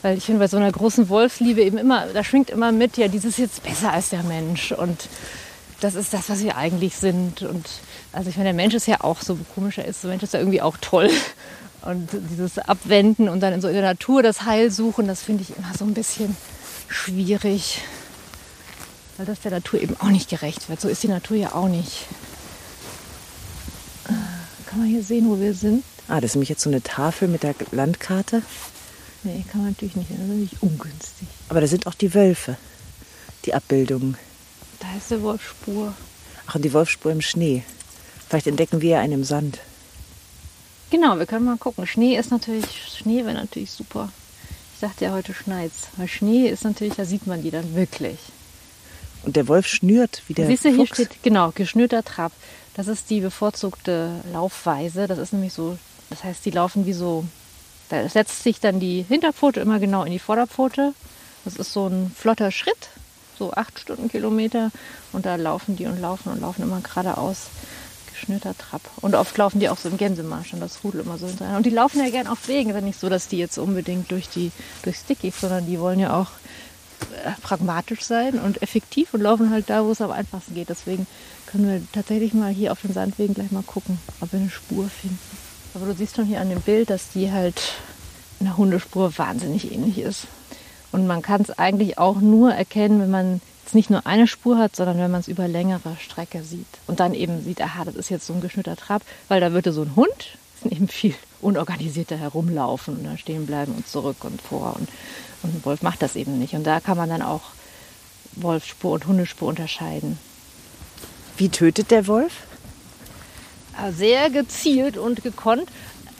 Weil ich finde, bei so einer großen Wolfsliebe eben immer, da schwingt immer mit, ja, dieses jetzt besser als der Mensch und das ist das, was wir eigentlich sind. Und also ich meine, der Mensch ist ja auch so komischer ist, der Mensch ist ja irgendwie auch toll. Und dieses Abwenden und dann in so in der Natur das Heil suchen, das finde ich immer so ein bisschen schwierig. Weil das der Natur eben auch nicht gerecht wird. So ist die Natur ja auch nicht. Kann man hier sehen, wo wir sind? Ah, das ist nämlich jetzt so eine Tafel mit der Landkarte. Nee, kann man natürlich nicht. Das ist natürlich ungünstig. Aber da sind auch die Wölfe, die Abbildungen. Da ist die Wolfsspur. Ach, und die Wolfsspur im Schnee. Vielleicht entdecken wir ja einen im Sand. Genau, wir können mal gucken. Schnee ist natürlich, Schnee wäre natürlich super. Ich dachte ja, heute schneit's. Weil Schnee ist natürlich, da sieht man die dann wirklich. Und der Wolf schnürt wie der Siehst du, hier Fuchs. steht, genau, geschnürter Trab. Das ist die bevorzugte Laufweise. Das ist nämlich so, das heißt, die laufen wie so, da setzt sich dann die Hinterpfote immer genau in die Vorderpfote. Das ist so ein flotter Schritt, so acht Stundenkilometer. Und da laufen die und laufen und laufen immer geradeaus. Geschnürter Trab. Und oft laufen die auch so im Gänsemarsch und das Rudel immer so hinterher. Und die laufen ja gern auf Wegen. Es ist ja nicht so, dass die jetzt unbedingt durch die durchs Dickicht, sondern die wollen ja auch äh, pragmatisch sein und effektiv und laufen halt da, wo es am einfachsten geht. Deswegen können wir tatsächlich mal hier auf den Sandwegen gleich mal gucken, ob wir eine Spur finden. Aber du siehst schon hier an dem Bild, dass die halt einer Hundespur wahnsinnig ähnlich ist. Und man kann es eigentlich auch nur erkennen, wenn man jetzt nicht nur eine Spur hat, sondern wenn man es über längere Strecke sieht. Und dann eben sieht, aha, das ist jetzt so ein geschnürter Trab, weil da würde so ein Hund eben viel unorganisierter herumlaufen und dann stehen bleiben und zurück und vor. Und, und ein Wolf macht das eben nicht. Und da kann man dann auch Wolfsspur und Hundespur unterscheiden. Wie tötet der Wolf? Ja, Sehr gezielt und gekonnt.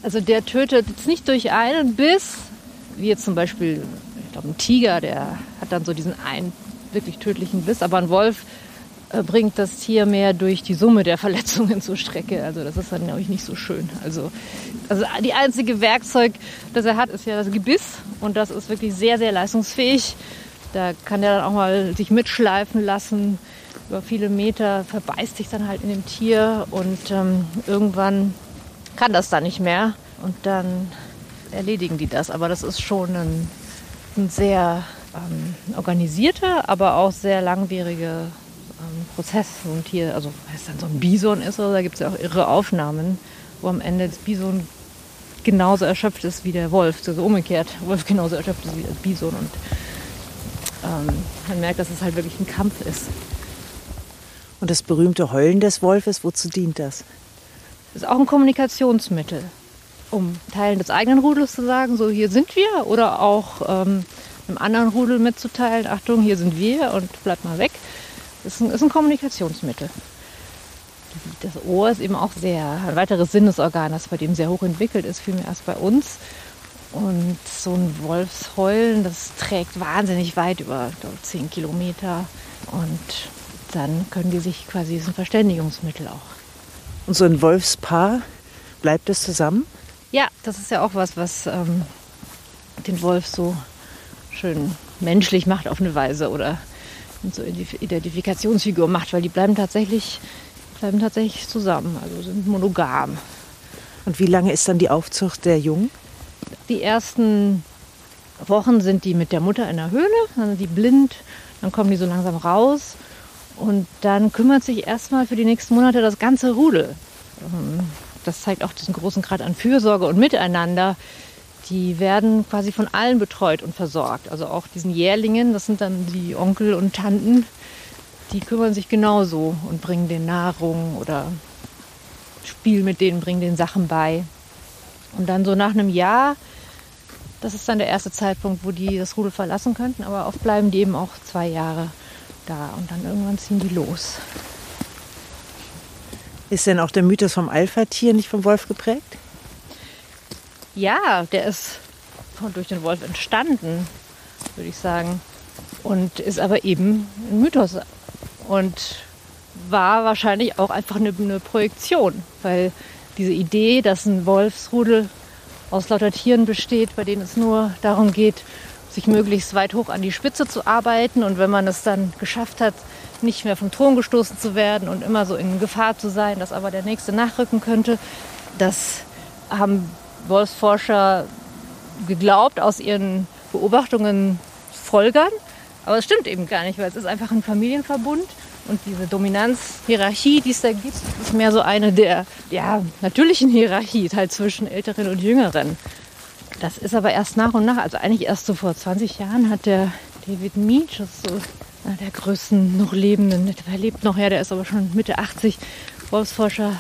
Also der tötet jetzt nicht durch einen Biss, wie jetzt zum Beispiel, ich glaube, ein Tiger, der hat dann so diesen einen wirklich tödlichen Biss, aber ein Wolf äh, bringt das Tier mehr durch die Summe der [laughs] Verletzungen zur Strecke. Also das ist dann, glaube ich, nicht so schön. Also, also die einzige Werkzeug, das er hat, ist ja das Gebiss und das ist wirklich sehr, sehr leistungsfähig. Da kann er dann auch mal sich mitschleifen lassen über viele Meter, verbeißt sich dann halt in dem Tier und ähm, irgendwann kann das dann nicht mehr und dann erledigen die das. Aber das ist schon ein, ein sehr ähm, organisierter, aber auch sehr langwieriger ähm, Prozess. So ein Tier, also wenn es dann so ein Bison ist, oder, da gibt es ja auch irre Aufnahmen, wo am Ende das Bison genauso erschöpft ist wie der Wolf, also umgekehrt, Wolf genauso erschöpft ist wie das Bison und ähm, man merkt, dass es halt wirklich ein Kampf ist. Und das berühmte Heulen des Wolfes, wozu dient das? Das ist auch ein Kommunikationsmittel, um Teilen des eigenen Rudels zu sagen, so hier sind wir, oder auch ähm, einem anderen Rudel mitzuteilen, Achtung, hier sind wir und bleibt mal weg. Ist ein, ist ein Kommunikationsmittel. Das Ohr ist eben auch sehr ein weiteres Sinnesorgan, das bei dem sehr hoch entwickelt ist, viel mehr als bei uns. Und so ein Wolfsheulen, das trägt wahnsinnig weit über zehn Kilometer. Und dann können die sich quasi, ist ein Verständigungsmittel auch. Und so ein Wolfspaar, bleibt es zusammen? Ja, das ist ja auch was, was ähm, den Wolf so schön menschlich macht auf eine Weise oder so Identifikationsfigur macht, weil die bleiben tatsächlich, bleiben tatsächlich zusammen, also sind monogam. Und wie lange ist dann die Aufzucht der Jungen? Die ersten Wochen sind die mit der Mutter in der Höhle, dann sind die blind, dann kommen die so langsam raus und dann kümmert sich erstmal für die nächsten Monate das ganze Rudel. Ähm, das zeigt auch diesen großen Grad an Fürsorge und Miteinander. Die werden quasi von allen betreut und versorgt. Also auch diesen Jährlingen, das sind dann die Onkel und Tanten, die kümmern sich genauso und bringen denen Nahrung oder spielen mit denen, bringen denen Sachen bei. Und dann so nach einem Jahr, das ist dann der erste Zeitpunkt, wo die das Rudel verlassen könnten, aber oft bleiben die eben auch zwei Jahre da und dann irgendwann ziehen die los. Ist denn auch der Mythos vom Alpha-Tier nicht vom Wolf geprägt? Ja, der ist durch den Wolf entstanden, würde ich sagen. Und ist aber eben ein Mythos. Und war wahrscheinlich auch einfach eine, eine Projektion, weil diese Idee, dass ein Wolfsrudel aus lauter Tieren besteht, bei denen es nur darum geht, sich möglichst weit hoch an die Spitze zu arbeiten und wenn man es dann geschafft hat, nicht mehr vom Thron gestoßen zu werden und immer so in Gefahr zu sein, dass aber der nächste nachrücken könnte. Das haben Wolfsforscher geglaubt aus ihren Beobachtungen folgern. Aber es stimmt eben gar nicht, weil es ist einfach ein Familienverbund und diese Dominanzhierarchie, die es da gibt, ist mehr so eine der ja, natürlichen Hierarchie halt zwischen Älteren und Jüngeren. Das ist aber erst nach und nach, also eigentlich erst so vor 20 Jahren hat der David Meach, das ist so einer der größten noch lebenden, der lebt noch, ja, der ist aber schon Mitte 80, Wolfsforscher,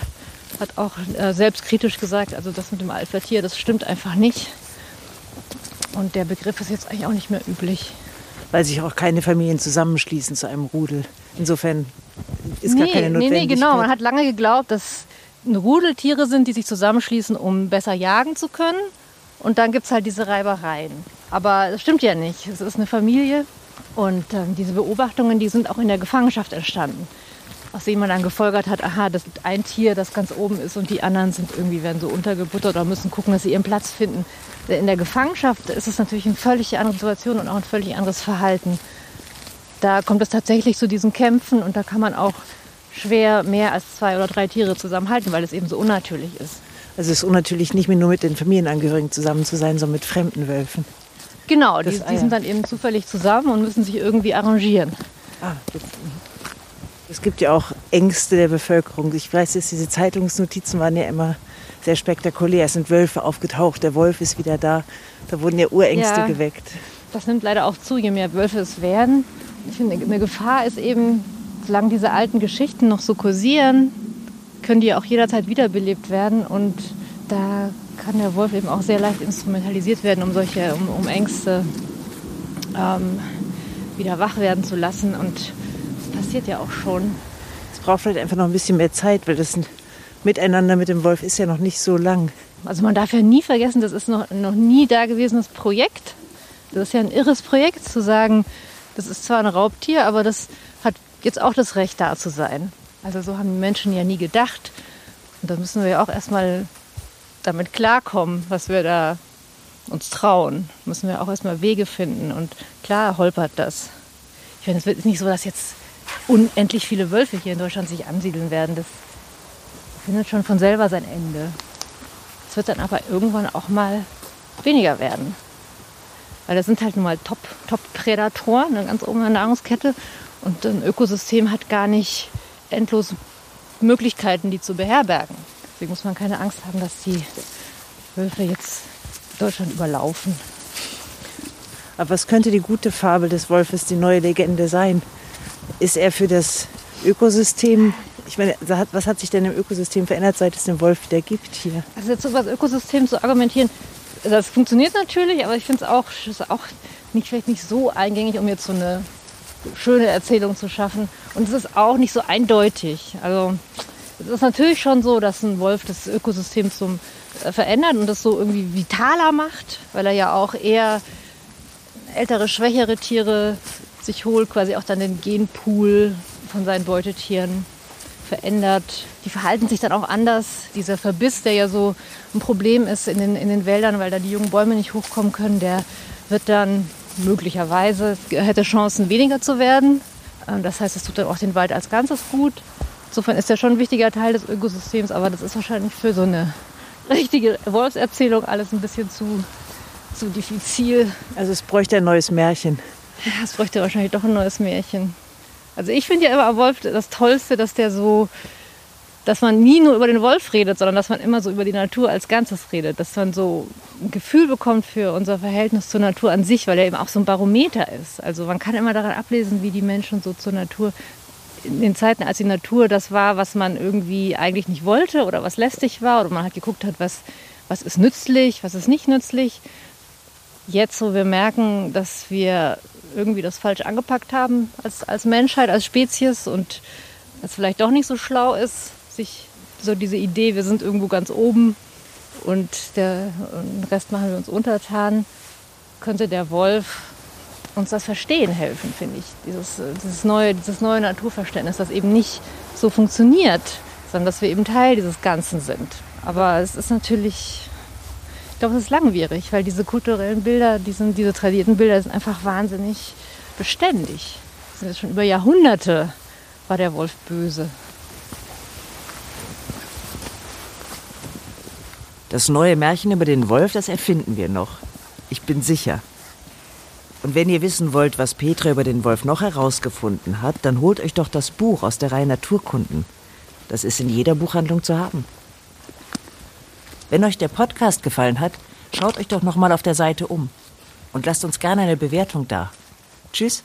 hat auch äh, selbstkritisch gesagt, also das mit dem Alpha-Tier, das stimmt einfach nicht. Und der Begriff ist jetzt eigentlich auch nicht mehr üblich. Weil sich auch keine Familien zusammenschließen zu einem Rudel. Insofern ist nee, gar keine Notwendigkeit. Nee, nee, genau. Man hat lange geglaubt, dass Rudeltiere sind, die sich zusammenschließen, um besser jagen zu können. Und dann gibt es halt diese Reibereien. Aber das stimmt ja nicht. Es ist eine Familie und äh, diese Beobachtungen, die sind auch in der Gefangenschaft entstanden. Aus denen man dann gefolgert hat, aha, das ist ein Tier, das ganz oben ist und die anderen sind irgendwie, werden so untergebuttert oder müssen gucken, dass sie ihren Platz finden. In der Gefangenschaft ist es natürlich eine völlig andere Situation und auch ein völlig anderes Verhalten. Da kommt es tatsächlich zu diesen Kämpfen und da kann man auch schwer mehr als zwei oder drei Tiere zusammenhalten, weil es eben so unnatürlich ist. Also es ist unnatürlich, nicht mehr nur mit den Familienangehörigen zusammen zu sein, sondern mit fremden Wölfen. Genau, die, die, sind dann eben zufällig zusammen und müssen sich irgendwie arrangieren. Ah, es gibt ja auch Ängste der Bevölkerung. Ich weiß, dass diese Zeitungsnotizen waren ja immer sehr spektakulär. Es sind Wölfe aufgetaucht, der Wolf ist wieder da. Da wurden ja Urängste ja, geweckt. Das nimmt leider auch zu, je mehr Wölfe es werden. Ich finde, eine Gefahr ist eben, solange diese alten Geschichten noch so kursieren, können die auch jederzeit wiederbelebt werden. Und da kann der Wolf eben auch sehr leicht instrumentalisiert werden, um solche, um, um Ängste ähm, wieder wach werden zu lassen. Und das passiert ja auch schon. Es braucht vielleicht einfach noch ein bisschen mehr Zeit, weil das Miteinander mit dem Wolf ist ja noch nicht so lang. Also man darf ja nie vergessen, das ist noch, noch nie da gewesenes Projekt. Das ist ja ein irres Projekt, zu sagen, das ist zwar ein Raubtier, aber das hat jetzt auch das Recht da zu sein. Also so haben die Menschen ja nie gedacht. Und da müssen wir ja auch erstmal damit klarkommen, was wir da uns trauen. Müssen wir auch erstmal Wege finden. Und klar holpert das. Ich meine, es ist nicht so, dass jetzt unendlich viele Wölfe hier in Deutschland sich ansiedeln werden. Das findet schon von selber sein Ende. Es wird dann aber irgendwann auch mal weniger werden. Weil das sind halt nun mal Top-Prädatoren, Top ganz oben in der Nahrungskette. Und ein Ökosystem hat gar nicht endlos Möglichkeiten, die zu beherbergen. Deswegen muss man keine Angst haben, dass die Wölfe jetzt Deutschland überlaufen. Aber was könnte die gute Fabel des Wolfes, die neue Legende sein? Ist er für das Ökosystem, ich meine, was hat sich denn im Ökosystem verändert, seit es den Wolf wieder gibt hier? Also jetzt über das Ökosystem zu argumentieren, das funktioniert natürlich, aber ich finde es auch, auch nicht, vielleicht nicht so eingängig, um jetzt so eine schöne Erzählung zu schaffen. Und es ist auch nicht so eindeutig. Also Es ist natürlich schon so, dass ein Wolf das Ökosystem zum äh, verändert und das so irgendwie vitaler macht, weil er ja auch eher ältere, schwächere Tiere sich holt, quasi auch dann den Genpool von seinen Beutetieren verändert. Die verhalten sich dann auch anders. Dieser Verbiss, der ja so ein Problem ist in den, in den Wäldern, weil da die jungen Bäume nicht hochkommen können, der wird dann möglicherweise, hätte Chancen weniger zu werden. Ähm, das heißt, es tut dann auch den Wald als Ganzes gut. Insofern ist er schon ein wichtiger Teil des Ökosystems, aber das ist wahrscheinlich für so eine richtige Wolfserzählung alles ein bisschen zu, zu diffizil. Also es bräuchte ein neues Märchen. Ja, es bräuchte wahrscheinlich doch ein neues Märchen. Also ich finde ja immer am Wolf das Tollste, dass der so, dass man nie nur über den Wolf redet, sondern dass man immer so über die Natur als Ganzes redet. Dass man so ein Gefühl bekommt für unser Verhältnis zur Natur an sich, weil er eben auch so ein Barometer ist. Also man kann immer daran ablesen, wie die Menschen so zur Natur in den Zeiten, als die Natur das war, was man irgendwie eigentlich nicht wollte oder was lästig war oder man halt geguckt hat, was, was ist nützlich, was ist nicht nützlich. Jetzt, wo wir merken, dass wir irgendwie das falsch angepackt haben als, als Menschheit, als Spezies und es vielleicht doch nicht so schlau ist, sich so diese Idee, wir sind irgendwo ganz oben und der, den Rest machen wir uns untertan, könnte der Wolf uns das Verstehen helfen, finde ich. Dieses, dieses, neue, dieses neue Naturverständnis, das eben nicht so funktioniert, sondern dass wir eben Teil dieses Ganzen sind. Aber es ist natürlich ich glaube, es ist langwierig, weil diese kulturellen Bilder, die sind, diese tradierten Bilder sind einfach wahnsinnig beständig. Sind schon über Jahrhunderte war der Wolf böse. Das neue Märchen über den Wolf, das erfinden wir noch. Ich bin sicher. Und wenn ihr wissen wollt, was Petra über den Wolf noch herausgefunden hat, dann holt euch doch das Buch aus der Reihe Naturkunden. Das ist in jeder Buchhandlung zu haben. Wenn euch der Podcast gefallen hat, schaut euch doch noch mal auf der Seite um und lasst uns gerne eine Bewertung da. Tschüss.